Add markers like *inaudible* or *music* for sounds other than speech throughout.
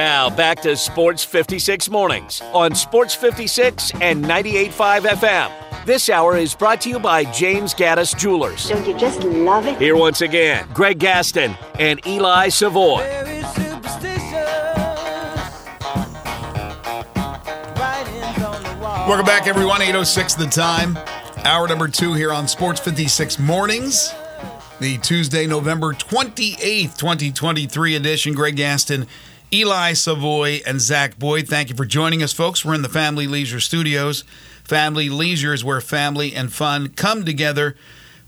Now back to Sports 56 Mornings on Sports 56 and 98.5 FM. This hour is brought to you by James Gattas Jewelers. Don't you just love it? Here once again, Greg Gaston and Eli Savoy. Welcome back, everyone. 806 the time. Hour number two here on Sports 56 Mornings. The Tuesday, November 28th, 2023 edition. Greg Gaston, Eli Savoy, and Zach Boyd. Thank you for joining us, folks. We're in the Family Leisure Studios. Family Leisure is where family and fun come together.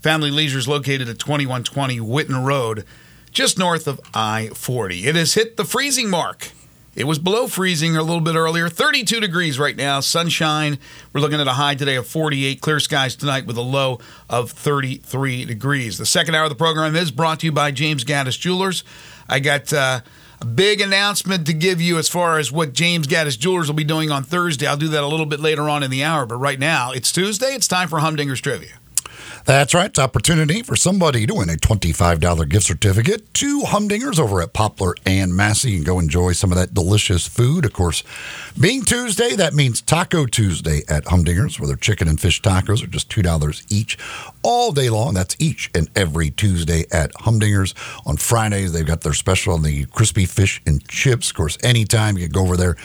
Family Leisure is located at 2120 Whitten Road, just north of I 40. It has hit the freezing mark. It was below freezing a little bit earlier. 32 degrees right now, sunshine. We're looking at a high today of 48, clear skies tonight with a low of 33 degrees. The second hour of the program is brought to you by James Gattas Jewelers. I got uh, big announcement to give you as far as what James Gattas Jewelers will be doing on Thursday. I'll do that a little bit later on in the hour, but right now it's Tuesday. It's time for Humdinger's Trivia. That's right. It's opportunity for somebody to win a $25 gift certificate to Humdingers over at Poplar and Massey and go enjoy some of that delicious food. Of course, being Tuesday, that means Taco Tuesday at Humdingers, where their chicken and fish tacos are just $2 each all day long. That's each and every Tuesday at Humdingers. On Fridays, they've got their special on the crispy fish and chips. Of course, anytime you can go over there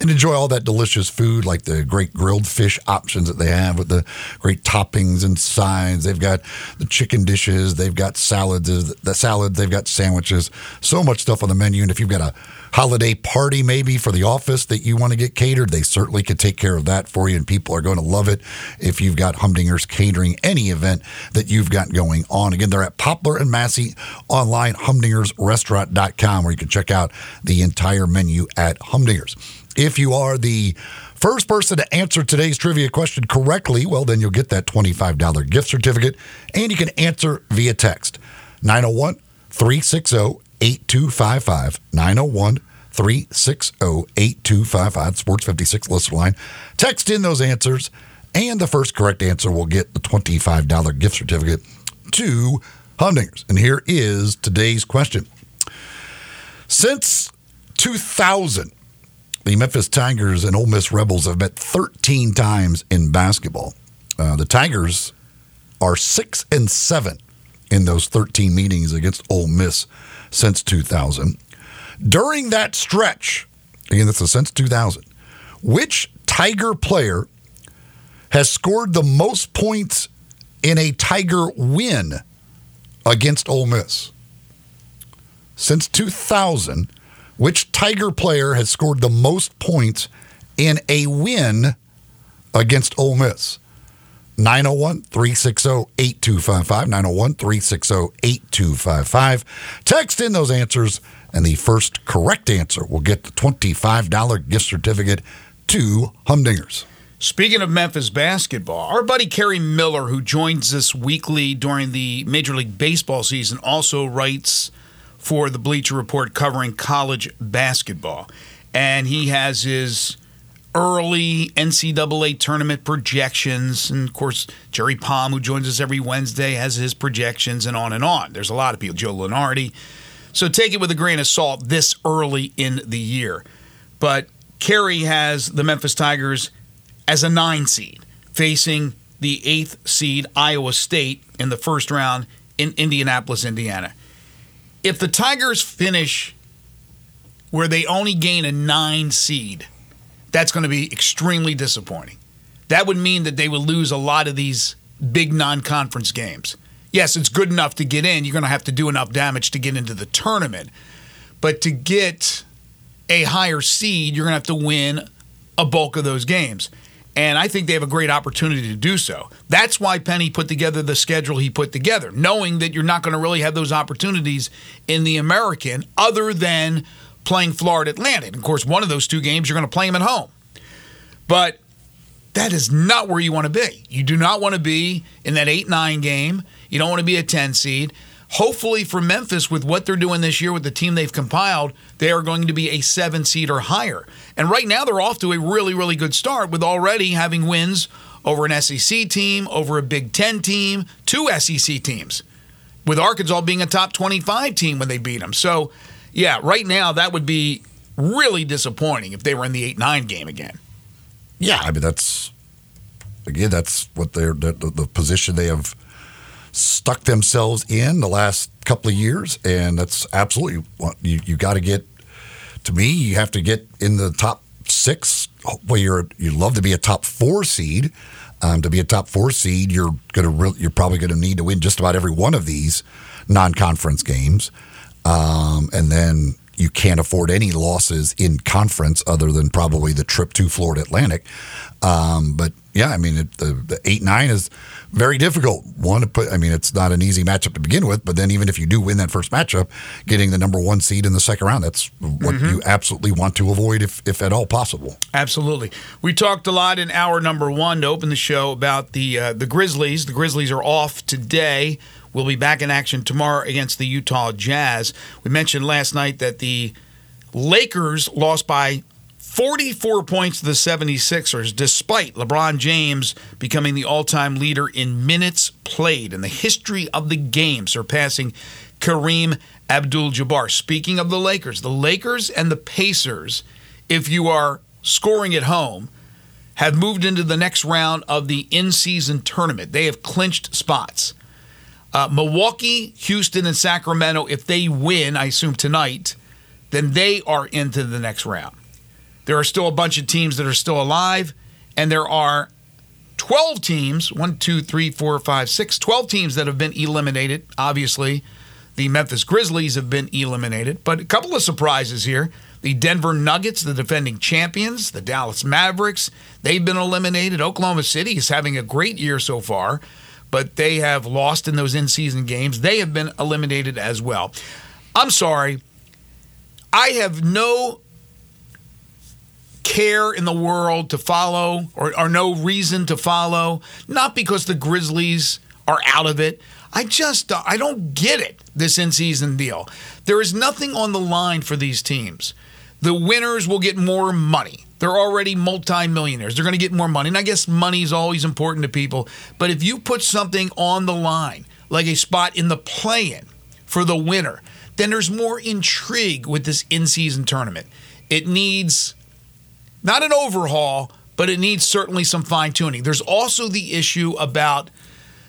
and enjoy all that delicious food, like the great grilled fish options that they have with the great toppings and sides. They've got the chicken dishes. They've got salads. Uh, the salad. They've got sandwiches. So much stuff on the menu. And if you've got a holiday party maybe for the office that you want to get catered, they certainly could take care of that for you. And people are going to love it if you've got Humdingers catering any event that you've got going on. Again, they're at Poplar and Massey online, humdingersrestaurant.com, where you can check out the entire menu at Humdingers. If you are the First person to answer today's trivia question correctly, well, then you'll get that $25 gift certificate and you can answer via text 901 360 8255. 901 360 8255. Sports 56 listener line. Text in those answers, and the first correct answer will get the $25 gift certificate to Humdingers. And here is today's question. Since 2000, the Memphis Tigers and Ole Miss Rebels have met 13 times in basketball. Uh, the Tigers are six and seven in those 13 meetings against Ole Miss since 2000. During that stretch, again, that's since 2000, which Tiger player has scored the most points in a Tiger win against Ole Miss? Since 2000, which Tiger player has scored the most points in a win against Ole Miss? 901 360 8255. 901 360 8255. Text in those answers, and the first correct answer will get the $25 gift certificate to Humdingers. Speaking of Memphis basketball, our buddy Kerry Miller, who joins us weekly during the Major League Baseball season, also writes for the Bleacher Report covering college basketball. And he has his early NCAA tournament projections. And of course, Jerry Palm, who joins us every Wednesday, has his projections and on and on. There's a lot of people, Joe Lunardi. So take it with a grain of salt this early in the year. But Kerry has the Memphis Tigers as a nine seed, facing the eighth seed Iowa State in the first round in Indianapolis, Indiana. If the Tigers finish where they only gain a nine seed, that's going to be extremely disappointing. That would mean that they would lose a lot of these big non conference games. Yes, it's good enough to get in. You're going to have to do enough damage to get into the tournament. But to get a higher seed, you're going to have to win a bulk of those games. And I think they have a great opportunity to do so. That's why Penny put together the schedule he put together, knowing that you're not going to really have those opportunities in the American other than playing Florida Atlantic. Of course, one of those two games, you're going to play them at home. But that is not where you want to be. You do not want to be in that 8 9 game. You don't want to be a 10 seed. Hopefully, for Memphis, with what they're doing this year with the team they've compiled, they are going to be a seven seed or higher. And right now, they're off to a really, really good start with already having wins over an SEC team, over a Big Ten team, two SEC teams, with Arkansas being a top 25 team when they beat them. So, yeah, right now, that would be really disappointing if they were in the 8 9 game again. Yeah, I mean, that's, again, that's what they're, the, the position they have stuck themselves in the last couple of years. And that's absolutely you, you got to get, to me, you have to get in the top six. Well, you're, you love to be a top four seed. Um, to be a top four seed, you're gonna re- you're probably to need to win just about every one of these non-conference games, um, and then you can't afford any losses in conference other than probably the trip to Florida Atlantic. Um, but yeah, I mean, it, the, the eight nine is very difficult. One to put, I mean, it's not an easy matchup to begin with. But then even if you do win that first matchup, getting the number one seed in the second round, that's what mm-hmm. you absolutely want to avoid, if if at all possible. Absolutely. We talked a lot in hour number one to open the show about the uh, the Grizzlies. The Grizzlies are off today. We'll be back in action tomorrow against the Utah Jazz. We mentioned last night that the Lakers lost by 44 points to the 76ers, despite LeBron James becoming the all time leader in minutes played in the history of the game, surpassing Kareem Abdul Jabbar. Speaking of the Lakers, the Lakers and the Pacers, if you are scoring at home, have moved into the next round of the in season tournament. They have clinched spots. Uh, Milwaukee, Houston, and Sacramento, if they win, I assume tonight, then they are into the next round. There are still a bunch of teams that are still alive, and there are 12 teams one, two, three, four, five, six, 12 teams that have been eliminated. Obviously, the Memphis Grizzlies have been eliminated, but a couple of surprises here. The Denver Nuggets, the defending champions, the Dallas Mavericks, they've been eliminated. Oklahoma City is having a great year so far, but they have lost in those in season games. They have been eliminated as well. I'm sorry. I have no care in the world to follow or, or no reason to follow, not because the Grizzlies are out of it. I just I don't get it this in-season deal. There is nothing on the line for these teams. The winners will get more money. They're already multimillionaires. They're going to get more money. And I guess money is always important to people, but if you put something on the line, like a spot in the play-in for the winner, then there's more intrigue with this in-season tournament. It needs not an overhaul, but it needs certainly some fine tuning. There's also the issue about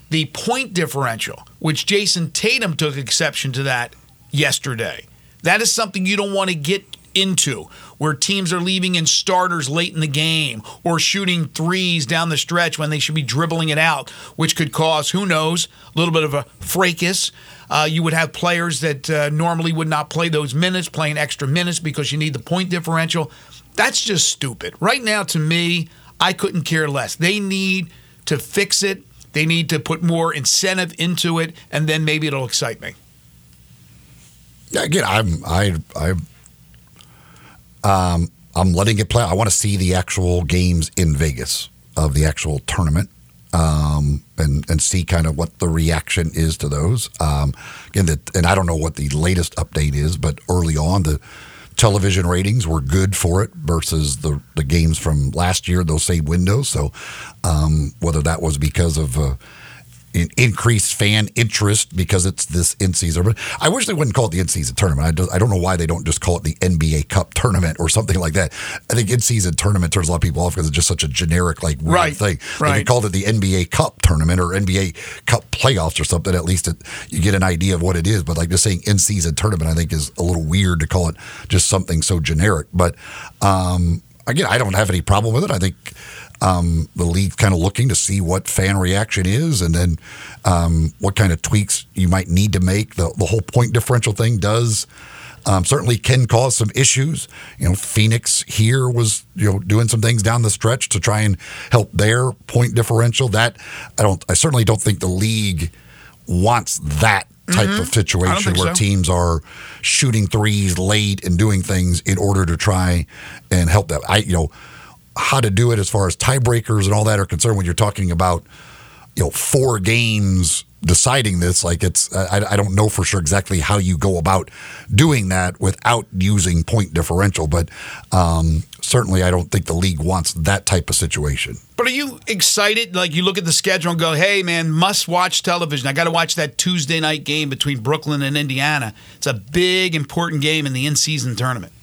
the point differential, which Jayson Tatum took exception to that yesterday. That is something you don't want to get into where teams are leaving in starters late in the game or shooting threes down the stretch when they should be dribbling it out, which could cause, who knows, a little bit of a fracas. Uh, you would have players that uh, normally would not play those minutes playing extra minutes because you need the point differential. That's just stupid. Right now, to me, I couldn't care less. They need to fix it. They need to put more incentive into it, and then maybe it'll excite me. Yeah, again, I'm I I um I'm letting it play. I want to see the actual games in Vegas of the actual tournament. Um, and and see kind of what the reaction is to those. Um, again, that, and I don't know what the latest update is, but early on the television ratings were good for it versus the, the games from last year, those same windows. So um, whether that was because of uh, increased fan interest because it's this in season. But I wish they wouldn't call it the in season tournament. I, do, I don't know why they don't just call it the NBA Cup tournament or something like that. I think in season tournament turns a lot of people off because it's just such a generic like weird right, thing. Right. They called it the NBA Cup tournament or NBA Cup playoffs or something. At least it, you get an idea of what it is. But like just saying in season tournament, I think is a little weird to call it just something so generic. But um, again, I don't have any problem with it. I think um, the league kind of looking to see what fan reaction is and then um, what kind of tweaks you might need to make. The, the whole point differential thing does um, certainly can cause some issues. You know, Phoenix here was you know doing some things down the stretch to try and help their point differential. That I don't. I certainly don't think the league wants that type mm-hmm. of situation where so. teams are shooting threes late and doing things in order to try and help them. I you know how to do it as far as tiebreakers and all that are concerned when you're talking about you know four games deciding this like it's I, I, don't know for sure exactly how you go about doing that without using point differential but um, certainly i don't think the league wants that type of situation. But are you excited? Like you look at the schedule and go hey man must watch television. I got to watch that tuesday night game between brooklyn and indiana. It's a big important game in the in-season tournament.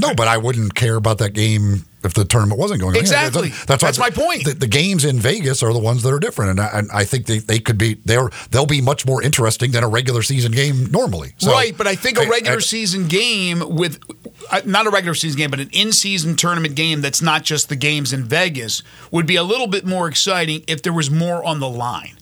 No, but I wouldn't care about that game if the tournament wasn't going on. Exactly. Yeah, that's, That's my point. The, the games in Vegas are the ones that are different, and I, and I think they, they could be they're they'll be much more interesting than a regular season game normally. So, right, but I think a regular I- season game with uh, not a regular season game, but an in-season tournament game that's not just the games in Vegas would be a little bit more exciting if there was more on the line.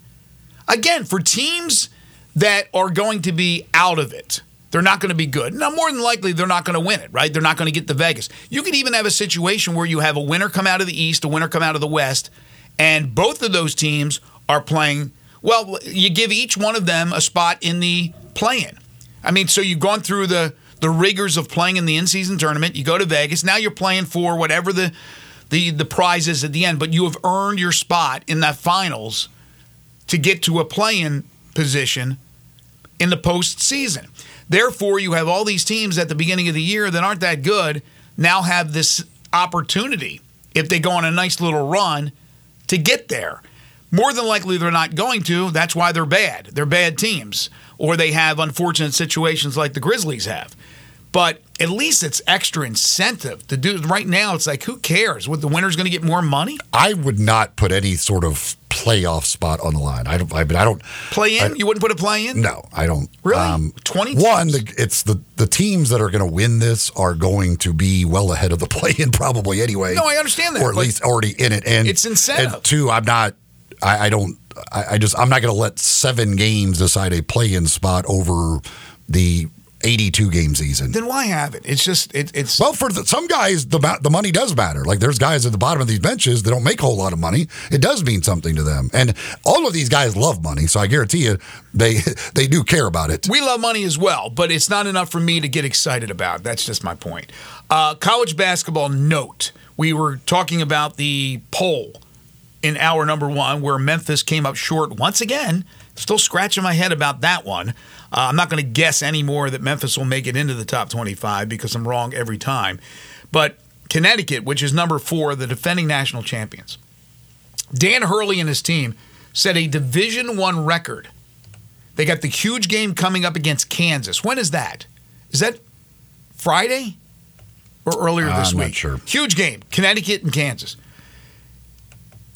Again, for teams that are going to be out of it, they're not going to be good. Now, more than likely, they're not going to win it, right? They're not going to get to Vegas. You could even have a situation where you have a winner come out of the East, a winner come out of the West, and both of those teams are playing. Well, you give each one of them a spot in the play-in. I mean, so you've gone through the the rigors of playing in the in-season tournament. You go to Vegas. Now you're playing for whatever the the the prize is at the end, but you have earned your spot in that finals to get to a play-in position in the postseason. Therefore, you have all these teams at the beginning of the year that aren't that good now have this opportunity if they go on a nice little run to get there. More than likely, they're not going to. That's why they're bad. They're bad teams, or they have unfortunate situations like the Grizzlies have. But at least it's extra incentive to do. Right now, it's like who cares? What the winner's going to get more money? I would not put any sort of playoff spot on the line. I don't. I mean, I don't. Play in? I- you wouldn't put a play in? No, I don't. um, Really? 20 One, teams? the, it's the the teams that are going to win this are going to be well ahead of the *laughs* play-in probably anyway. No, I understand that, or at least already in it. And it's incentive. And two, I'm not. I, I don't. I, I just. I'm not going to let seven games decide a play-in spot over the 82 game season. Then why have it? It's just it, it's Well, for the, some guys, the the money does matter. Like there's guys at the bottom of these benches that don't make a whole lot of money. It does mean something to them, and all of these guys love money. So I guarantee you, they *laughs* they do care about it. We love money as well, but it's not enough for me to get excited about. That's just my point. Uh, college basketball note. We were talking about the poll in hour number one where Memphis came up short once again. Still scratching my head about that one. Uh, I'm not going to guess anymore that Memphis will make it into the top 25 because I'm wrong every time. But Connecticut, which is number four, the defending national champions, Dan Hurley and his team set a Division One record they got the huge game coming up against Kansas. When is that? Is that Friday or earlier this I'm not week? sure. Huge game, Connecticut and Kansas.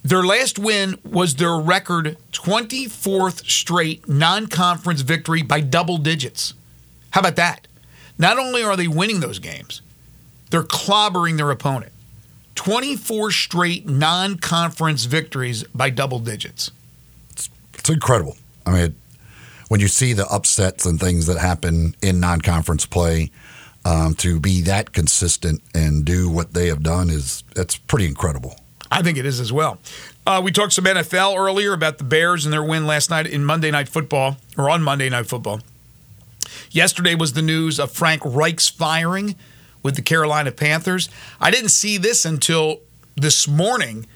Their last win was their record 24th straight non conference victory by double digits. How about that? Not only are they winning those games, they're clobbering their opponent. 24 straight non conference victories by double digits. It's incredible. I mean, when you see the upsets and things that happen in non-conference play, um, to be that consistent and do what they have done is that's pretty incredible. I think it is as well. Uh, we talked some NFL earlier about the Bears and their win last night in Monday Night Football, or on Monday Night Football. Yesterday was the news of Frank Reich's firing with the Carolina Panthers. I didn't see this until this morning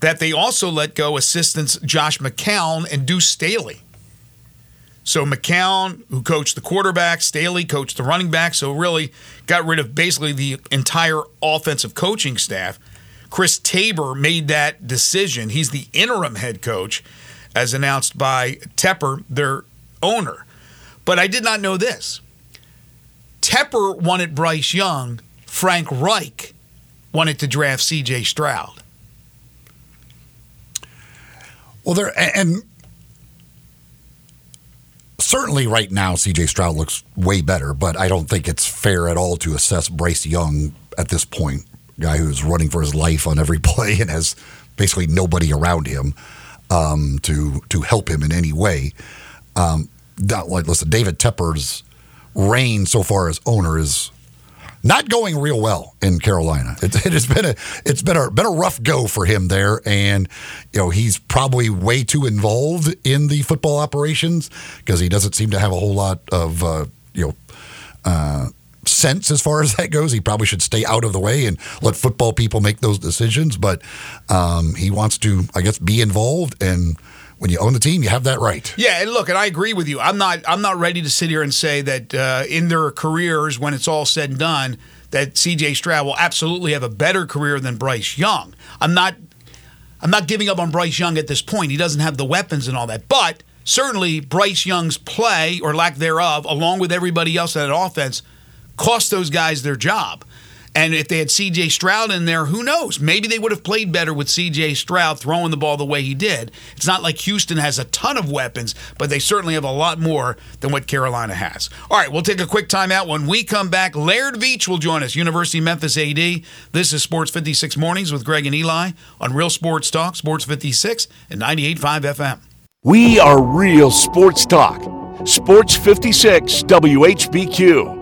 that they also let go assistants Josh McCown and Deuce Staley. So McCown, who coached the quarterback, Staley coached the running back, so really got rid of basically the entire offensive coaching staff. Chris Tabor made that decision. He's the interim head coach, as announced by Tepper, their owner. But I did not know this. Tepper wanted Bryce Young. Frank Reich wanted to draft C.J. Stroud. Well, there and certainly right now, C.J. Stroud looks way better, but I don't think it's fair at all to assess Bryce Young at this point. Guy who's running for his life on every *laughs* play and has basically nobody around him um, to to help him in any way. Um, not like listen, David Tepper's reign so far as owner is not going real well in Carolina. *laughs* It, it has been a it's been a been a rough go for him there, and you know he's probably way too involved in the football operations because he doesn't seem to have a whole lot of uh, you know. Uh, sense as far as that goes. He probably should stay out of the way and let football people make those decisions. But um, he wants to, I guess, be involved. And when you own the team, you have that right. Yeah, and look, and I agree with you. I'm not I'm not ready to sit here and say that uh, in their careers, when it's all said and done, that C.J. Stroud will absolutely have a better career than Bryce Young. I'm not I'm not giving up on Bryce Young at this point. He doesn't have the weapons and all that, but certainly Bryce Young's play or lack thereof, along with everybody else in that offense, cost those guys their job. And if they had CJ Stroud in there, who knows? Maybe they would have played better with CJ Stroud throwing the ball the way he did. It's not like Houston has a ton of weapons, but they certainly have a lot more than what Carolina has. All right, we'll take a quick timeout. When we come back, Laird Veatch will join us, University Memphis AD. This is Sports 56 Mornings with Greg and Eli on Real Sports Talk, Sports 56 and 98.5 FM. We are Real Sports Talk. Sports 56 WHBQ.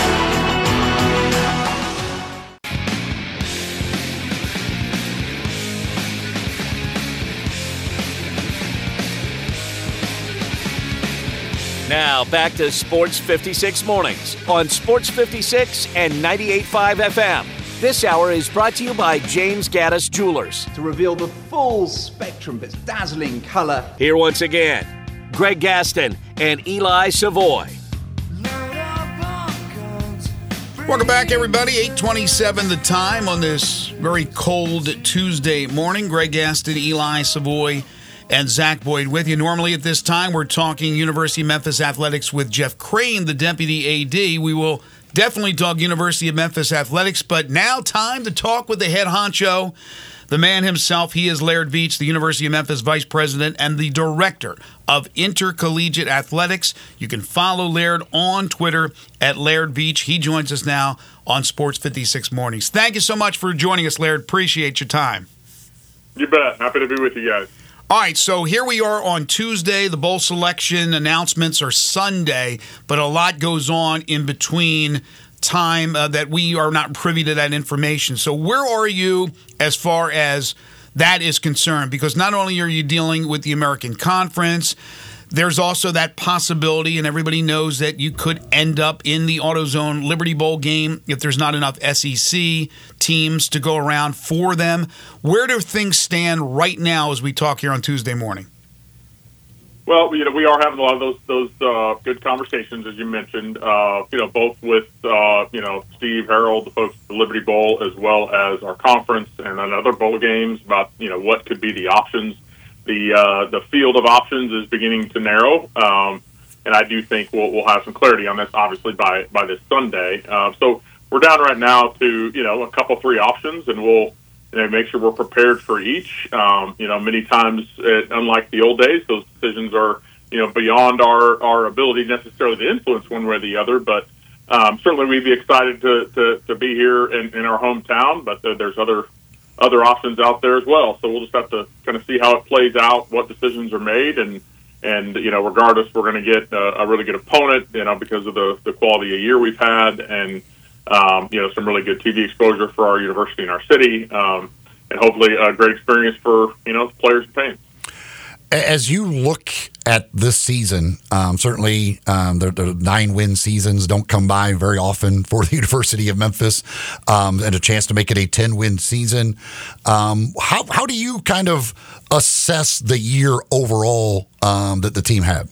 Back to Sports 56 mornings on Sports 56 and 98.5 FM. This hour is brought to you by James Gattas Jewelers. To reveal the full spectrum of its dazzling color. Here once again, Greg Gaston and Eli Savoy. Welcome back, everybody. 827 the time on this very cold Tuesday morning. Greg Gaston, Eli Savoy and Zach Boyd with you. Normally at this time, we're talking University of Memphis athletics with Jeff Crane, the deputy AD. We will definitely talk University of Memphis athletics, but now time to talk with the head honcho, the man himself. He is Laird Veatch, the University of Memphis vice president and the director of intercollegiate athletics. You can follow Laird on Twitter at Laird Veatch. He joins us now on Sports 56 Mornings. Thank you so much for joining us, Laird. Appreciate your time. You bet. Happy to be with you guys. All right, so here we are on Tuesday. The bowl selection announcements are Sunday, but a lot goes on in between time uh, that we are not privy to that information. So, where are you as far as that is concerned? Because not only are you dealing with the American Conference, there's also that possibility, and everybody knows that you could end up in the AutoZone Liberty Bowl game if there's not enough SEC teams to go around for them. Where do things stand right now as we talk here on Tuesday morning? Well, you know, we are having a lot of those those uh, good conversations, as you mentioned. Uh, you know, both with uh, you know Steve Ehrhart, the folks at the Liberty Bowl, as well as our conference and other bowl games about you know what could be the options the uh, the field of options is beginning to narrow, um, and I do think we'll we'll have some clarity on this, obviously by by this Sunday. Uh, so we're down right now to you know a couple three options, and we'll you know make sure we're prepared for each. Um, you know, many times, it, unlike the old days, those decisions are you know beyond our our ability necessarily to influence one way or the other, but. Um, certainly, we'd be excited to, to, to be here in, in our hometown, but there's other other options out there as well. So we'll just have to kind of see how it plays out, what decisions are made, and and you know, regardless, we're going to get a, a really good opponent, you know, because of the the quality of year we've had, and um, you know, some really good TV exposure for our university and our city, um, and hopefully a great experience for you know the players and fans. As you look at this season, um, certainly um, the, the, nine win seasons don't come by very often for the *laughs* University of Memphis, um, and a chance to make it a 10 win season. Um, how, how do you kind of assess the year overall um, that the team had?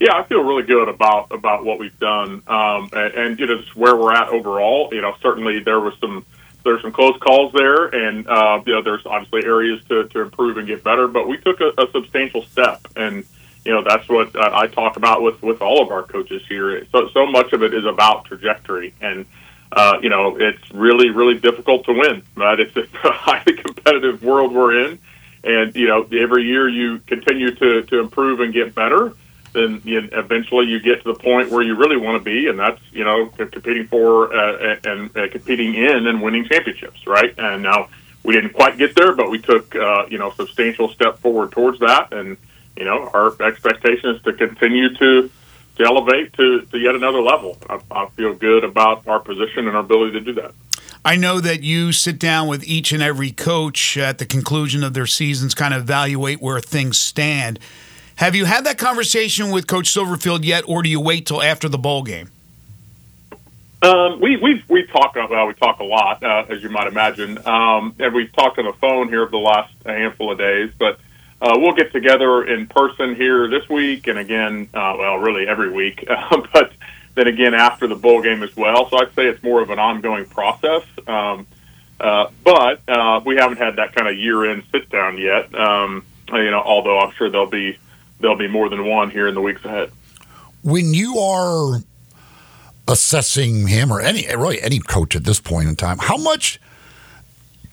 Yeah, I feel really good about about what we've done, um, and, and you know just where we're at overall. You know, certainly there was some there's some close calls there, and uh, you know there's obviously areas to, to improve and get better. But we took a, a substantial step, and you know that's what uh, I talk about with with all of our coaches here. So so much of it is about trajectory, and uh, you know it's really really difficult to win. Right? It's a *laughs* highly competitive world we're in, and you know every year you continue to to improve and get better then you, eventually you get to the point where you really want to be, and that's you know competing for uh, and uh, competing in and winning championships, right? And now we didn't quite get there, but we took uh, you know substantial step forward towards that, and you know our expectation is to continue to to elevate to, to yet another level. I, I feel good about our position and our ability to do that. I know that you sit down with each and every coach at the conclusion of their seasons, kind of evaluate where things stand. Have you had that conversation with Coach Silverfield yet, or do you wait till after the bowl game? Um, we we we talk well, we talk a lot, uh, as you might imagine, um, and we've talked on the phone here for the last handful of days. But uh, we'll get together in person here this week, and again, uh, well, really every week. *laughs* but then again after the bowl game as well. So I'd say it's more of an ongoing process. Um, uh, but uh, we haven't had that kind of year-end sit-down yet. Um, you know, although I'm sure there'll be there'll be more than one here in the weeks ahead. When you are assessing him or any really any coach at this point in time, how much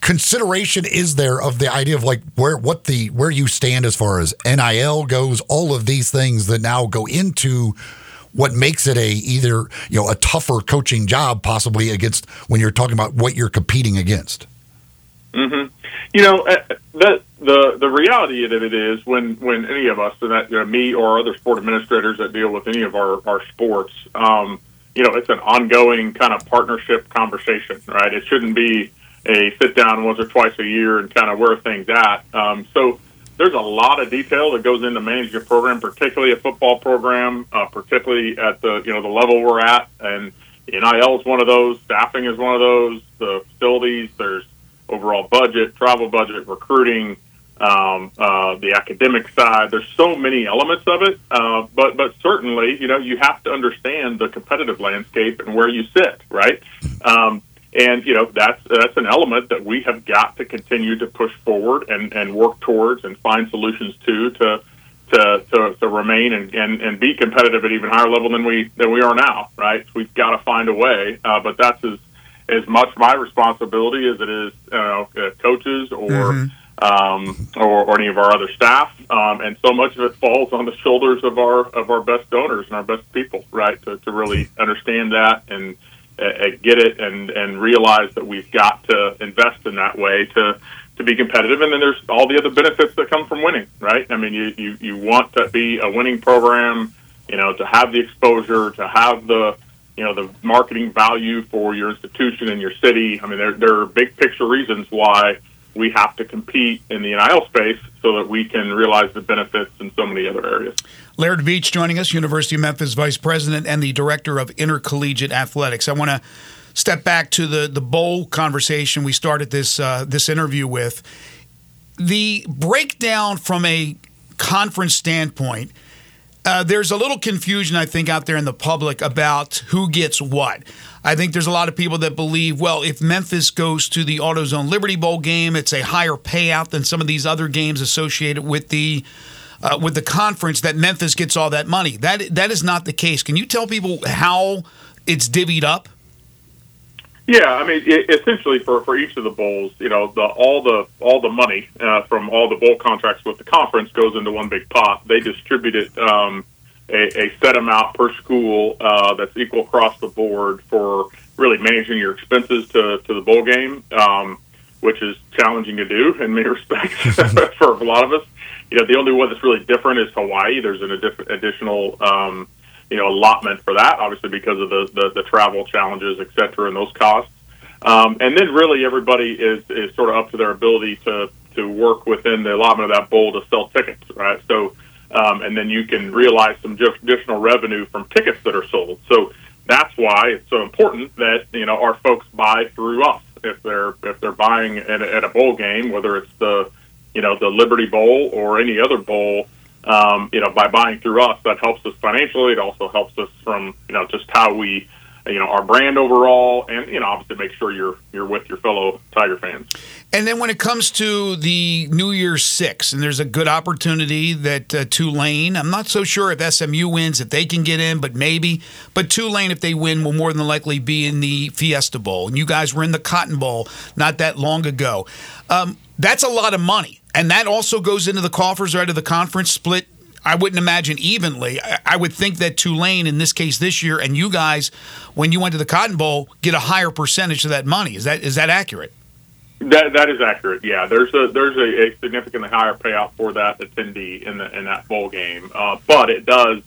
consideration is there of the idea of like where what the where you stand as far as NIL goes, all of these things that now go into what makes it a either you know a tougher coaching job possibly against when you're talking about what you're competing against. Mm-hmm. You know uh, the the the reality of it is when when any of us, and that you know, me or other sport administrators that deal with any of our our sports, um, you know, it's an ongoing kind of partnership conversation, right? It shouldn't be a sit down once or twice a year and kind of where things at. Um, so there's a lot of detail that goes into managing a program, particularly a football program, uh, particularly at the you know the level we're at. And NIL is one of those. Staffing is one of those. The facilities. There's overall budget, travel budget, recruiting, um, uh, the academic side. There's so many elements of it. Uh, but but certainly, you know, you have to understand the competitive landscape and where you sit. Right. Um, and you know that's that's an element that we have got to continue to push forward and, and work towards and find solutions to to to, to, to remain and, and, and be competitive at even higher level than we than we are now. Right? We've got to find a way, uh, but that's as as much my responsibility as it is you know, uh, coaches or. Mm-hmm. Um, or, or any of our other staff, um, and so much of it falls on the shoulders of our of our best donors and our best people, right? To, to really understand that and uh, get it and and realize that we've got to invest in that way to to be competitive. And then there's all the other benefits that come from winning, right? I mean, you you, you want to be a winning program, you know, to have the exposure, to have the you know the marketing value for your institution and your city. I mean, there there are big picture reasons why we have to compete in the NIL space so that we can realize the benefits in so many other areas. Laird Veatch joining us, University of Memphis Vice President and the Director of Intercollegiate Athletics. I want to step back to the the bowl conversation we started this uh, this interview with. The breakdown from a conference standpoint. Uh, there's a little confusion, I think, out there in the public about who gets what. I think there's a lot of people that believe, well, if Memphis goes to the AutoZone Liberty Bowl game, it's a higher payout than some of these other games associated with the uh, with the conference that Memphis gets all that money. That that is not the case. Can you tell people how it's divvied up? Yeah, I mean, it, essentially for, for each of the bowls, you know, the all the all the money uh, from all the bowl contracts with the conference goes into one big pot. They distribute it um, a, a set amount per school uh, that's equal across the board for really managing your expenses to, to the bowl game, um, which is challenging to do in many *laughs* respects *laughs* for a lot of us you know, the only one that's really different is Hawaii. There's an additional, um, you know, allotment for that, obviously because of the, the, the travel challenges, et cetera, and those costs. Um, and then really everybody is, is sort of up to their ability to, to work within the allotment of that bowl to sell tickets, right? So, um, and then you can realize some just additional revenue from tickets that are sold. So that's why it's so important that, you know, our folks buy through us. If they're, if they're buying at a, at a bowl game, whether it's the, you know, the Liberty Bowl or any other bowl, um, you know, by buying through us, that helps us financially. It also helps us from, you know, just how we, you know, our brand overall, and you know, obviously make sure you're you're with your fellow Tiger fans. And then when it comes to the New Year's Six, and there's a good opportunity that uh, Tulane. I'm not so sure if SMU wins if they can get in, but maybe. But Tulane, if they win, will more than likely be in the Fiesta Bowl. And you guys were in the Cotton Bowl not that long ago. Um, that's a lot of money. And that also goes into the coffers right of the conference split. I wouldn't imagine evenly. I would think that Tulane, in this case this year, and you guys, when you went to the Cotton Bowl, get a higher percentage of that money. Is that is that accurate? That that is accurate. Yeah, there's a there's a, a significantly higher payout for that attendee in the in that bowl game, uh, but it does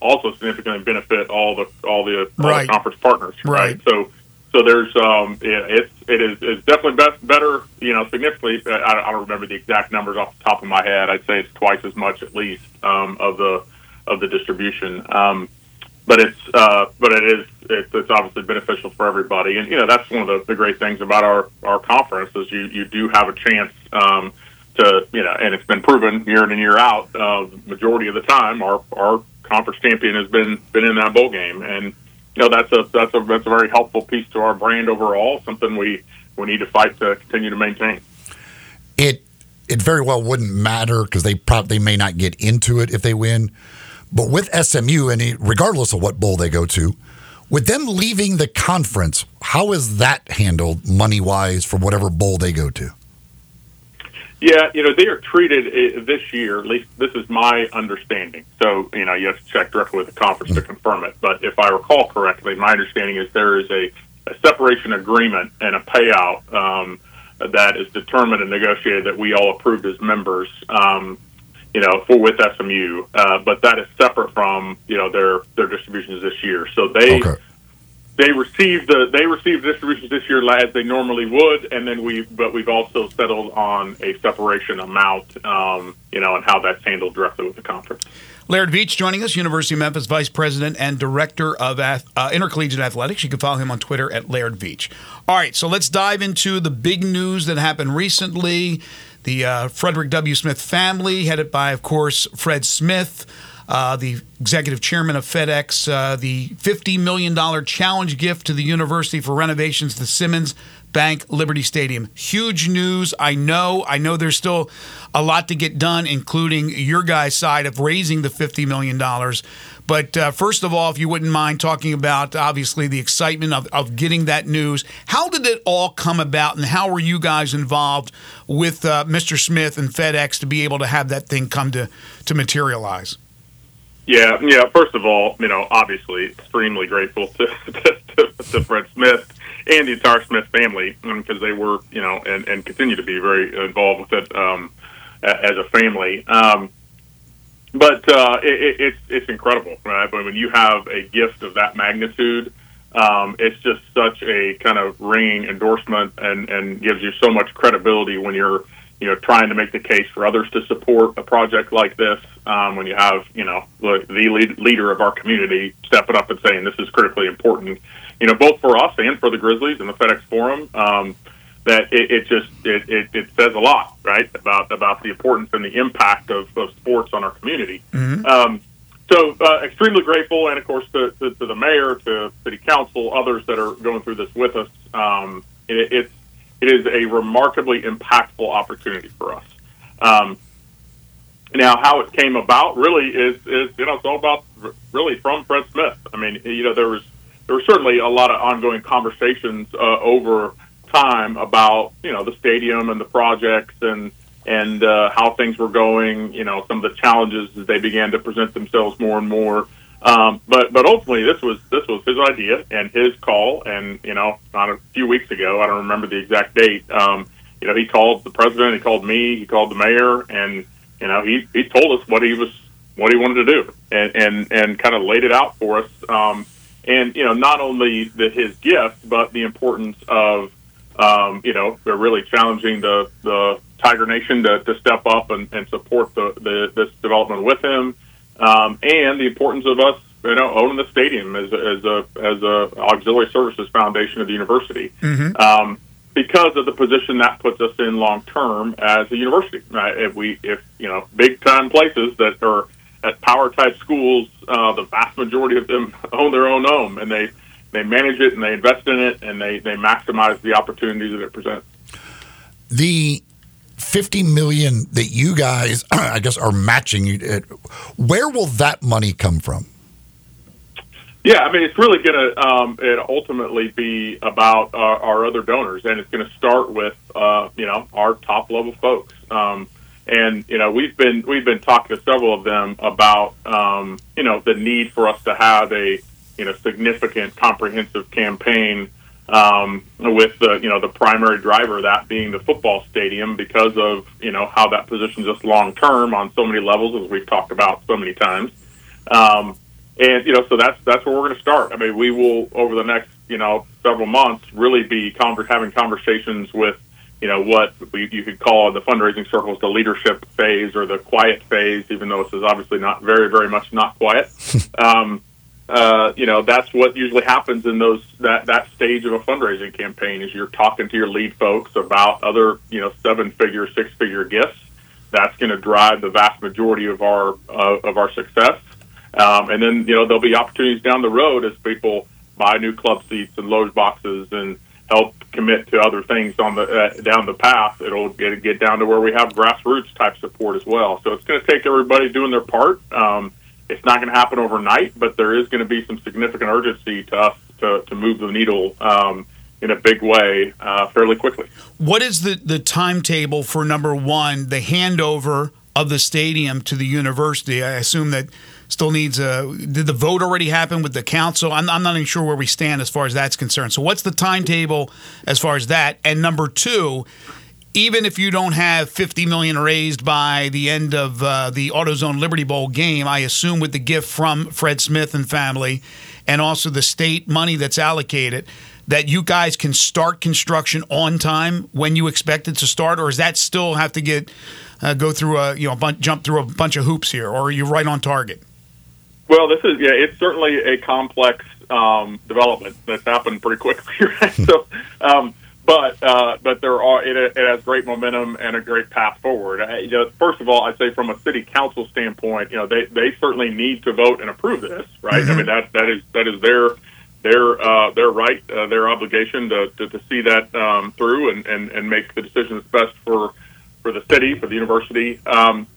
also significantly benefit all the all the, all right. the conference partners. Right. right. So so there's um, yeah, it's it is it's definitely best, better, you know, significantly. I, I don't remember the exact numbers off the top of my head. I'd say it's twice as much at least um, of the of the distribution. Um, but it's uh, but it is it's, it's obviously beneficial for everybody, and you know that's one of the, the great things about our our conference is you you do have a chance. Um, to you know, and it's been proven year in and year out. Uh, majority of the time, our our conference champion has been been in that bowl game, and know that's a that's a that's a very helpful piece to our brand overall. Something we we need to fight to continue to maintain. It it very well wouldn't matter because they probably may not get into it if they win. But with SMU, and regardless of what bowl they go to, with them leaving the conference, how is that handled money wise for whatever bowl they go to? Yeah, you know, they are treated uh, this year, at least this is my understanding. So, you know, you have to check directly with the conference to confirm it. But if I recall correctly, my understanding is there is a, a separation agreement and a payout um, that is determined and negotiated that we all approved as members, um, you know, for with SMU. Uh, but that is separate from, you know, their, their distributions this year. So they. Okay they received the they received distributions this year as they normally would, and then we but we've also settled on a separation amount, um, you know, and how that's handled directly with the conference. Laird Veatch joining us, University of Memphis Vice President and Director of uh, Intercollegiate Athletics. You can follow him on Twitter at Laird Veatch. All right, so let's dive into the big news that happened recently. The uh, Frederick W. Smith family, headed by, of course, Fred Smith uh, the executive chairman of FedEx, uh, the $50 million challenge gift to the university for renovations to Simmons Bank Liberty Stadium. Huge news. I know. I know there's still a lot to get done, including your guys' side of raising the $50 million. But uh, first of all, if you wouldn't mind talking about obviously the excitement of, of getting that news, how did it all come about and how were you guys involved with uh, Mr. Smith and FedEx to be able to have that thing come to, to materialize? Yeah, yeah. First of all, you know, obviously, extremely grateful to *laughs* to, to Fred Smith and the entire Smith family because um, they were, you know, and, and continue to be very involved with it um, as a family. Um, but uh, it, it's it's incredible, right? But when you have a gift of that magnitude, um, it's just such a kind of ringing endorsement and and gives you so much credibility when you're you know, trying to make the case for others to support a project like this. Um, when you have, you know, the, the lead, leader of our community stepping up and saying this is critically important, you know, both for us and for the Grizzlies and the FedEx Forum, um, that it, it just it, it, it, says a lot, right, about about the importance and the impact of, of sports on our community. Mm-hmm. Um, so, uh, extremely grateful, and of course, to, to, to, the mayor, to city council, others that are going through this with us. Um, it, it's it is a remarkably impactful opportunity for us. Um, now, how it came about really is, is you know it's all about really from Fred Smith. I mean, you know, there was there was certainly a lot of ongoing conversations uh, over time about you know the stadium and the projects and and uh, how things were going. You know, some of the challenges as they began to present themselves more and more. Um, but but ultimately, this was this was his idea and his call. And you know, not a few weeks ago, I don't remember the exact date. Um, you know, he called the president, he called me, he called the mayor, and you know, he he told us what he was what he wanted to do, and and and kind of laid it out for us. Um, and you know, not only the, his gift, but the importance of um, you know, they're really challenging the the Tiger Nation to, to step up and, and support the, the this development with him um, and the importance of us, you know, owning the stadium as a, as a as a auxiliary services foundation of the university. Mm-hmm. Um, because of the position that puts us in long term as a university. Right? If we, if you know, big time places that are at power type schools, uh, the vast majority of them *laughs* own their own home, and they they manage it and they invest in it and they they maximize the opportunities that it presents. The 50 million that you guys, *clears throat* I guess, are matching, where will that money come from? Yeah, I mean, it's really going to um, it ultimately be about our, our other donors, and it's going to start with uh, you know our top level folks. Um, and you know we've been we've been talking to several of them about um, you know the need for us to have a you know significant comprehensive campaign um, with the you know the primary driver that being the football stadium because of you know how that positions us long term on so many levels as we've talked about so many times. Um, and you know, so that's that's where we're going to start. I mean, we will over the next you know several months really be conver- having conversations with you know what we, you could call in the fundraising circles the leadership phase or the quiet phase, even though this is obviously not very very much not quiet. *laughs* um, uh, you know that's what usually happens in those that that stage of a fundraising campaign is you're talking to your lead folks about other you know seven figure, six figure gifts. That's going to drive the vast majority of our uh, of our success. Um, and then you know there'll be opportunities down the road as people buy new club seats and loge boxes and help commit to other things on the uh, down the path. It'll get get down to where we have grassroots type support as well. So it's going to take everybody doing their part. Um, it's not going to happen overnight, but there is going to be some significant urgency to us to, to move the needle um, in a big way uh, fairly quickly. What is the, the timetable for number one, the handover of the stadium to the university? I assume that still needs a. Did the vote already happen with the council? I'm, I'm not even sure where we stand as far as that's concerned. So, what's the timetable as far as that? And number two, even if you don't have 50 million raised by the end of uh, the AutoZone Liberty Bowl game, I assume with the gift from Fred Smith and family, and also the state money that's allocated, that you guys can start construction on time when you expect it to start, or does that still have to get uh, go through a you know jump through a bunch of hoops here, or are you right on target? Well, this is yeah, it's certainly a complex um, development that's happened pretty quickly, *laughs* right? so. Um, but uh, but there are it, it has great momentum and a great path forward. Uh, you know, first of all, I'd say from a city council standpoint, you know, they, they certainly need to vote and approve this, right? Mm-hmm. I mean that that is that is their their uh, their right, uh, their obligation to, to, to see that um, through and, and, and make the decision that's best for for the city, for the university. Um,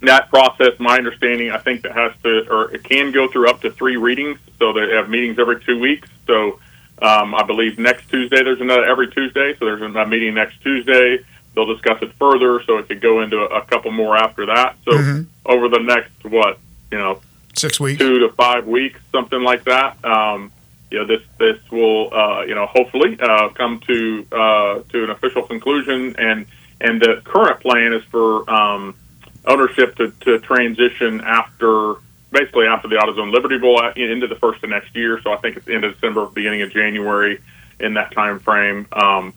that process, my understanding, I think that has to or it can go through up to three readings, so they have meetings every two weeks. So um, I believe next Tuesday there's another every Tuesday, so there's a meeting next Tuesday. They'll discuss it further, so it could go into a, a couple more after that. So mm-hmm. over the next what you know, six weeks, two to five weeks, something like that. Um, you know, this this will uh, you know hopefully uh, come to uh, to an official conclusion, and and the current plan is for um, ownership to, to transition after basically after the AutoZone Liberty Bowl uh, into the first of next year. So I think it's end of December, beginning of January, in that time frame. Um,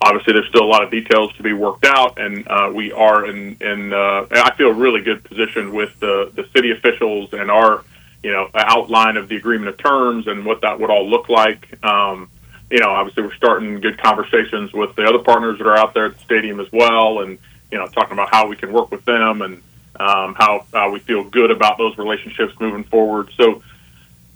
obviously, there's still a lot of details to be worked out, and uh, we are in. in uh, I feel really good position with the the city officials and our you know outline of the agreement of terms and what that would all look like. Um, you know, obviously, we're starting good conversations with the other partners that are out there at the stadium as well, and you know, talking about how we can work with them and um, how we feel good about those relationships moving forward. So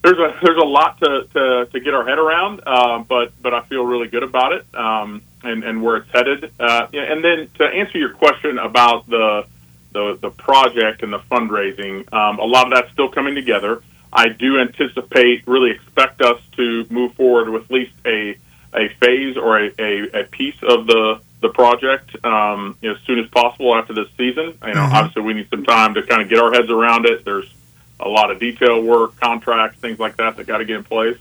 there's a there's a lot to, to, to get our head around, uh, but but I feel really good about it um, and and where it's headed. Uh, and then to answer your question about the the, the project and the fundraising, um, a lot of that's still coming together. I do anticipate, really expect us to move forward with at least a a phase or a, a, a piece of the the project um, you know, as soon as possible after this season. You know, mm-hmm. obviously we need some time to kind of get our heads around it. There's a lot of detail work, contracts, things like that that got to get in place.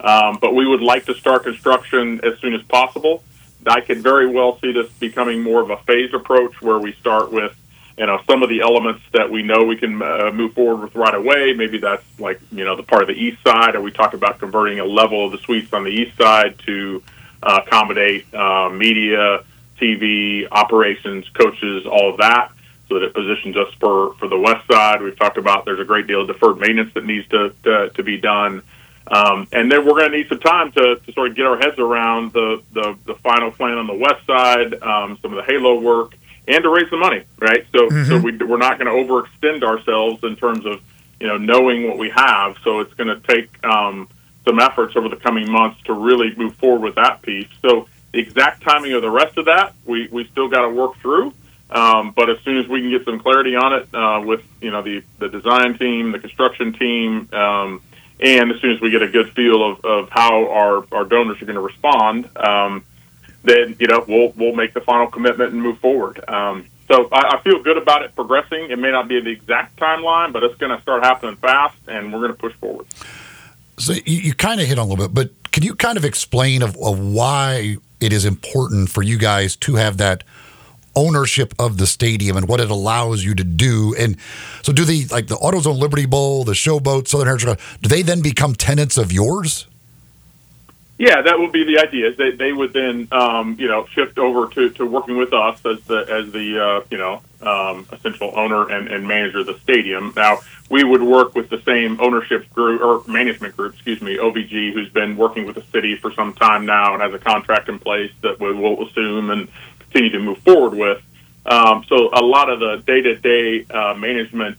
Um, but we would like to start construction as soon as possible. I could very well see this becoming more of a phased approach where we start with, you know, some of the elements that we know we can uh, move forward with right away. Maybe that's like, you know, the part of the east side, or we talked about converting a level of the suites on the east side to uh, accommodate uh, media, TV, operations, coaches, all of that, so that it positions us for, for the west side. We've talked about there's a great deal of deferred maintenance that needs to, to, to be done. Um, and then we're going to need some time to, to sort of get our heads around the, the, the final plan on the west side, um, some of the halo work, and to raise the money, right? So, mm-hmm. so we, we're not going to overextend ourselves in terms of, you know, knowing what we have. So it's going to take um, some efforts over the coming months to really move forward with that piece. So the exact timing of the rest of that, we, we still got to work through. Um, but as soon as we can get some clarity on it uh, with you know the, the design team, the construction team, um, and as soon as we get a good feel of, of how our, our donors are going to respond, um, then you know we'll we'll make the final commitment and move forward. Um, so I, I feel good about it progressing. It may not be the exact timeline, but it's going to start happening fast, and we're going to push forward. So you, you kind of hit on a little bit, but can you kind of explain of, of why it is important for you guys to have that ownership of the stadium and what it allows you to do. And so, do the like the AutoZone Liberty Bowl, the Showboat, Southern Heritage, do they then become tenants of yours? Yeah, that would be the idea. They they would then um, you know shift over to, to working with us as the as the uh, you know um, essential owner and, and manager of the stadium. Now we would work with the same ownership group or management group, excuse me, OVG, who's been working with the city for some time now and has a contract in place that we will assume and continue to move forward with. Um, so a lot of the day to day management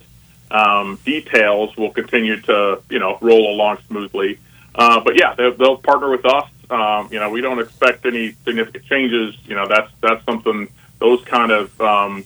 um, details will continue to you know roll along smoothly. Uh, but yeah, they'll, they'll partner with us. Um, you know, we don't expect any significant changes. You know, that's that's something. Those kind of um,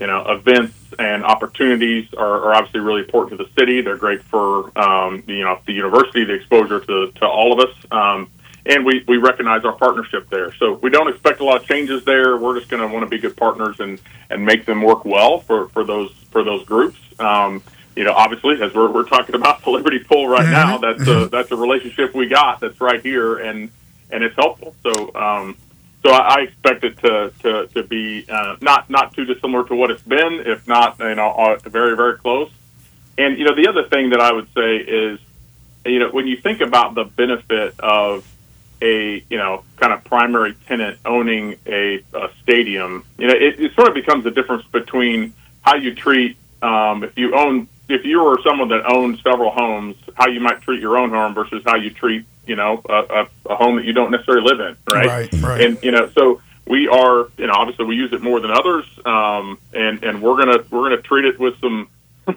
you know events and opportunities are, are obviously really important to the city. They're great for um, you know the university, the exposure to to all of us, um, and we we recognize our partnership there. So we don't expect a lot of changes there. We're just going to want to be good partners and and make them work well for for those for those groups. Um, you know, obviously, as we're, we're talking about the Liberty Bowl right mm-hmm. now, that's a that's a relationship we got that's right here, and and it's helpful. So, um, so I, I expect it to to, to be uh, not not too dissimilar to what it's been, if not you know uh, very very close. And you know, the other thing that I would say is, you know, when you think about the benefit of a you know kind of primary tenant owning a, a stadium, you know, it, it sort of becomes the difference between how you treat um, if you own if you were someone that owns several homes, how you might treat your own home versus how you treat, you know, a, a, a home that you don't necessarily live in, right? Right, right. And you know, so we are, you know, obviously we use it more than others, um, and and we're gonna we're gonna treat it with some *laughs* with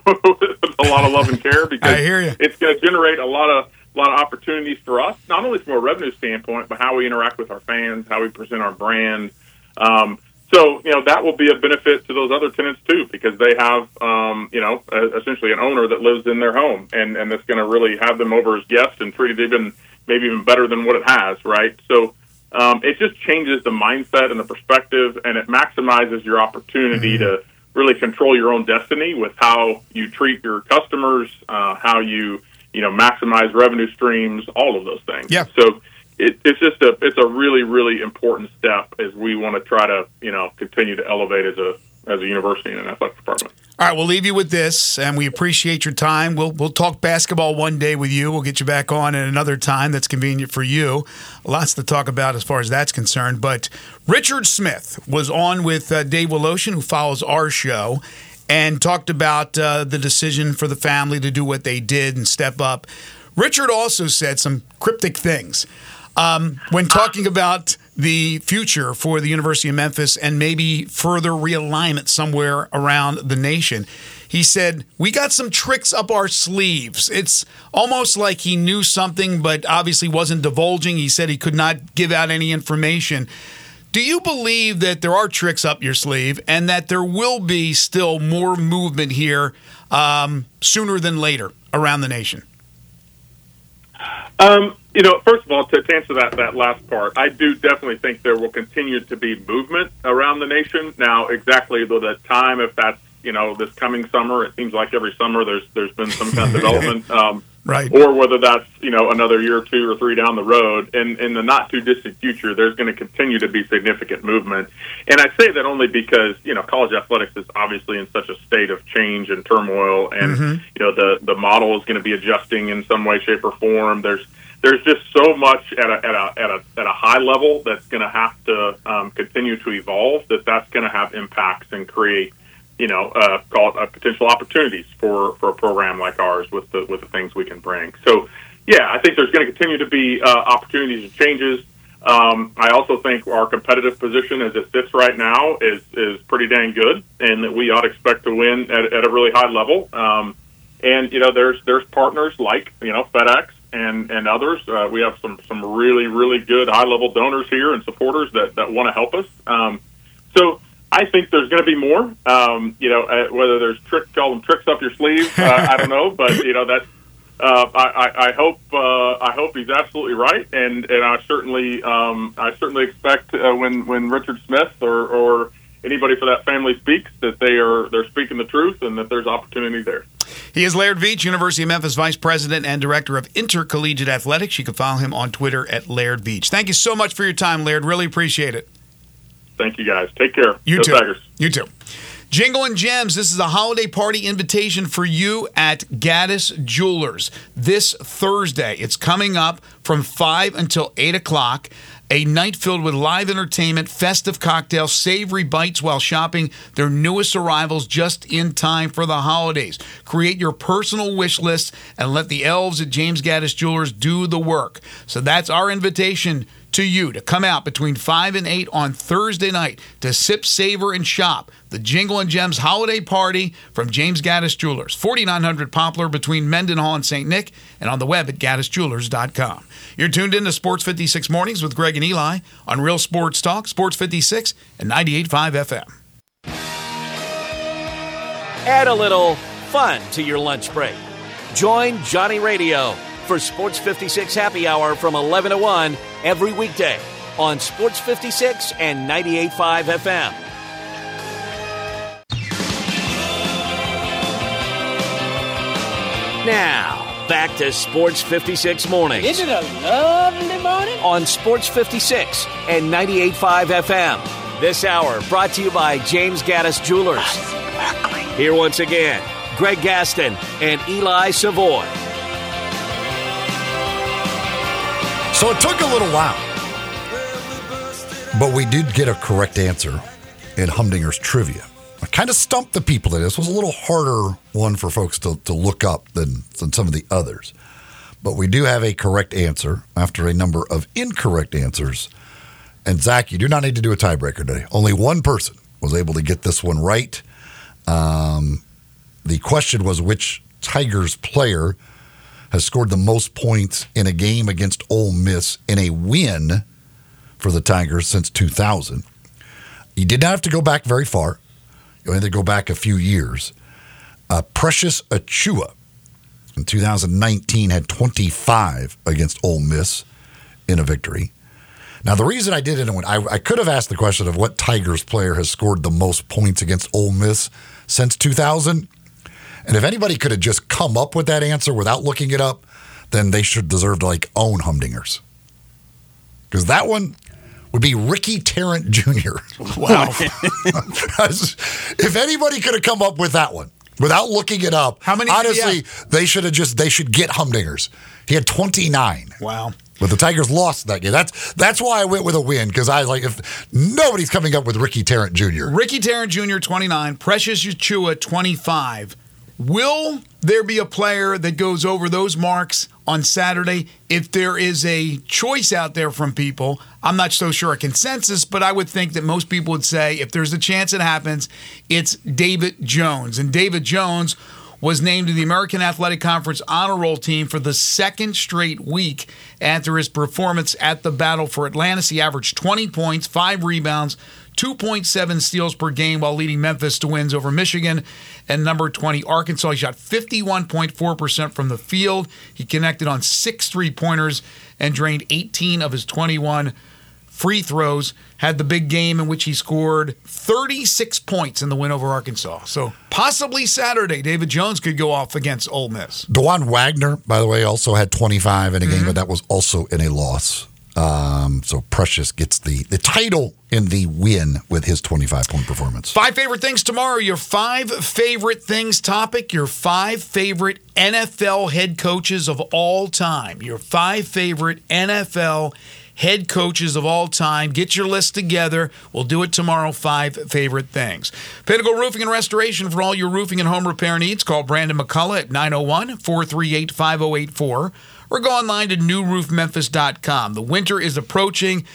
a lot of love and care *laughs* because I hear you. it's going to generate a lot of a lot of opportunities for us, not only from a revenue standpoint, but how we interact with our fans, how we present our brand. Um, so, you know, that will be a benefit to those other tenants too, because they have, um, you know, essentially an owner that lives in their home and, and that's going to really have them over as guests and treat it even, maybe even better than what it has, right? So, um, it just changes the mindset and the perspective and it maximizes your opportunity mm-hmm. to really control your own destiny with how you treat your customers, uh, how you, you know, maximize revenue streams, all of those things. Yeah. So, it, it's just a it's a really really important step as we want to try to you know continue to elevate as a as a university and an athletic department. All right, we'll leave you with this, and we appreciate your time. We'll we'll talk basketball one day with you. We'll get you back on at another time that's convenient for you. Lots to talk about as far as that's concerned. But Richard Smith was on with uh, Dave Woloshin, who follows our show, and talked about uh, the decision for the family to do what they did and step up. Richard also said some cryptic things. Um, when talking about the future for the University of Memphis and maybe further realignment somewhere around the nation, he said, We got some tricks up our sleeves. It's almost like he knew something, but obviously wasn't divulging. He said he could not give out any information. Do you believe that there are tricks up your sleeve and that there will be still more movement here um, sooner than later around the nation? Um, you know, first of all, to, to answer that that last part, I do definitely think there will continue to be movement around the nation. Now, exactly though the time, if that's you know this coming summer, it seems like every summer there's there's been some kind of *laughs* development, um, right? Or whether that's you know another year or two or three down the road, and in the not too distant future, there's going to continue to be significant movement. And I say that only because you know college athletics is obviously in such a state of change and turmoil, and mm-hmm. you know the the model is going to be adjusting in some way, shape, or form. There's there's just so much at a, at a, at a, at a high level that's going to have to um, continue to evolve that that's going to have impacts and create, you know, uh, call it, uh, potential opportunities for, for a program like ours with the, with the things we can bring. So, yeah, I think there's going to continue to be uh, opportunities and changes. Um, I also think our competitive position as it sits right now is, is pretty dang good and that we ought to expect to win at, at a really high level. Um, and, you know, there's, there's partners like, you know, FedEx and and others. Uh, we have some some really really good high level donors here and supporters that that want to help us. Um, so I think there's going to be more. Um, you know, uh, whether there's trick call them tricks up your sleeve, uh, I don't know, but you know that. Uh, I, I, I hope uh, I hope he's absolutely right, and and I certainly um, I certainly expect uh, when when Richard Smith or, or anybody for that family speaks, that they are they're speaking the truth and that there's opportunity there. He is Laird Veatch, University of Memphis Vice President and Director of Intercollegiate Athletics. You can follow him on Twitter at Laird Veatch. Thank you so much for your time, Laird. Really appreciate it. Thank you, guys. Take care. You Go too. Tigers. You too. Jingle and Gems, this is a holiday party invitation for you at Gattas Jewelers this Thursday. It's coming up from 5 until 8 o'clock. A night filled with live entertainment, festive cocktails, savory bites while shopping their newest arrivals just in time for the holidays. Create your personal wish list and let the elves at James Gattas Jewelers do the work. So that's our invitation to you to come out between 5 and 8 on Thursday night to sip, savor, and shop the Jingle and Gems Holiday Party from James Gattas Jewelers, 4900 Poplar between Mendenhall and St. Nick, and on the web at gattasjewelers.com. You're tuned in to Sports 56 Mornings with Greg and Eli on Real Sports Talk, Sports 56 and 98.5 FM. Add a little fun to your lunch break. Join Johnny Radio for Sports 56 Happy Hour from 11 to 1 every weekday on Sports 56 and 98.5 FM. Now, back to Sports 56 Mornings. Isn't it a lovely morning? On Sports 56 and 98.5 FM. This hour brought to you by James Gattas Jewelers. Here once again, Greg Gaston and Eli Savoy. So it took a little while, but we did get a correct answer in Humdinger's trivia. I kind of stumped the people today. This was a little harder one for folks to, to look up than, than some of the others. But we do have a correct answer after a number of incorrect answers. And Zach, you do not need to do a tiebreaker today. Only one person was able to get this one right. Um, the question was which Tigers player has scored the most points in a game against Ole Miss in a win for the Tigers since 2000. You did not have to go back very far. You only had to go back a few years. Uh, Precious Achiuwa in 2019 had 25 against Ole Miss in a victory. Now, the reason I did it, I, I could have asked the question of what Tigers player has scored the most points against Ole Miss since 2000. And if anybody could have just come up with that answer without looking it up, then they should deserve to like own Humdingers. Because that one would be Ricky Tarrant Jr. *laughs* *laughs* Wow. *laughs* if anybody could have come up with that one without looking it up, How many honestly, they should have just they should get Humdingers. He had 29. wow. But the Tigers lost that game. That's that's why I went with a win because I was like, if nobody's coming up with Ricky Tarrant Jr. Ricky Tarrant Jr., 29. Precious Achiuwa, 25. Will there be a player that goes over those marks on Saturday? If there is a choice out there from people, I'm not so sure a consensus, but I would think that most people would say if there's a chance it happens, it's David Jones. And David Jones was named to the American Athletic Conference honor roll team for the second straight week after his performance at the Battle for Atlantis. He averaged 20 points, five rebounds, 2.7 steals per game while leading Memphis to wins over Michigan and number 20 Arkansas. He shot 51.4% from the field. He connected on six three pointers and drained 18 of his 21 free throws. Had the big game in which he scored 36 points in the win over Arkansas. So possibly Saturday, David Jones could go off against Ole Miss. Dewan Wagner, by the way, also had 25 in a game, mm-hmm. but that was also in a loss. Um, so Precious gets the, the title in the win with his 25 point performance. Five favorite things tomorrow. Your five favorite things topic. Your five favorite NFL head coaches of all time. Your five favorite NFL head coaches of all time. Get your list together. We'll do it tomorrow. Five favorite things. Pinnacle Roofing and Restoration for all your roofing and home repair needs. Call Brandon McCullough at 901 438 5084 or go online to newroofmemphis.com. The winter is approaching.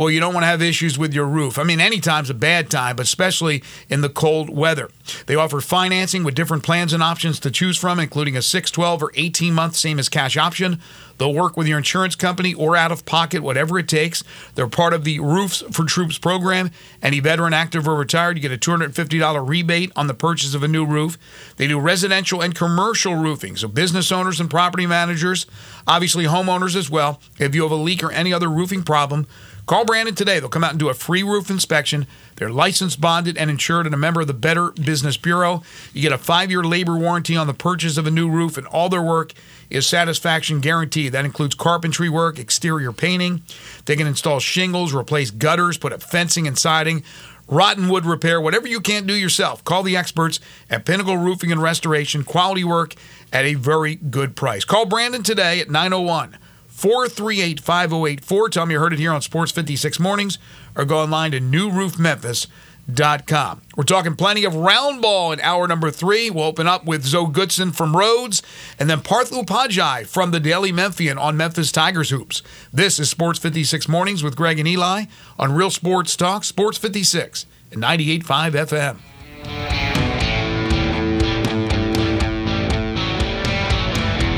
Boy, you don't want to have issues with your roof. I mean, any time's a bad time, but especially in the cold weather. They offer financing with different plans and options to choose from, including a 6, 12, or 18 month same as cash option. They'll work with your insurance company or out of pocket, whatever it takes. They're part of the Roofs for Troops program. Any veteran, active, or retired, you get a $250 rebate on the purchase of a new roof. They do residential and commercial roofing, so business owners and property managers, obviously homeowners as well. If you have a leak or any other roofing problem, Call Brandon today. They'll come out and do a free roof inspection. They're licensed, bonded, and insured, and a member of the Better Business Bureau. You get a five year labor warranty on the purchase of a new roof, and all their work is satisfaction guaranteed. That includes carpentry work, exterior painting. They can install shingles, replace gutters, put up fencing and siding, rotten wood repair, whatever you can't do yourself. Call the experts at Pinnacle Roofing and Restoration. Quality work at a very good price. Call Brandon today at 901 438 5084. Tell me you heard it here on Sports 56 Mornings or go online to newroofmemphis.com. We're talking plenty of round ball in hour number three. We'll open up with Zoe Goodson from Rhodes and then Parth Upadhyaya from the Daily Memphian on Memphis Tigers Hoops. This is Sports 56 Mornings with Greg and Eli on Real Sports Talk, Sports 56 and 98.5 FM.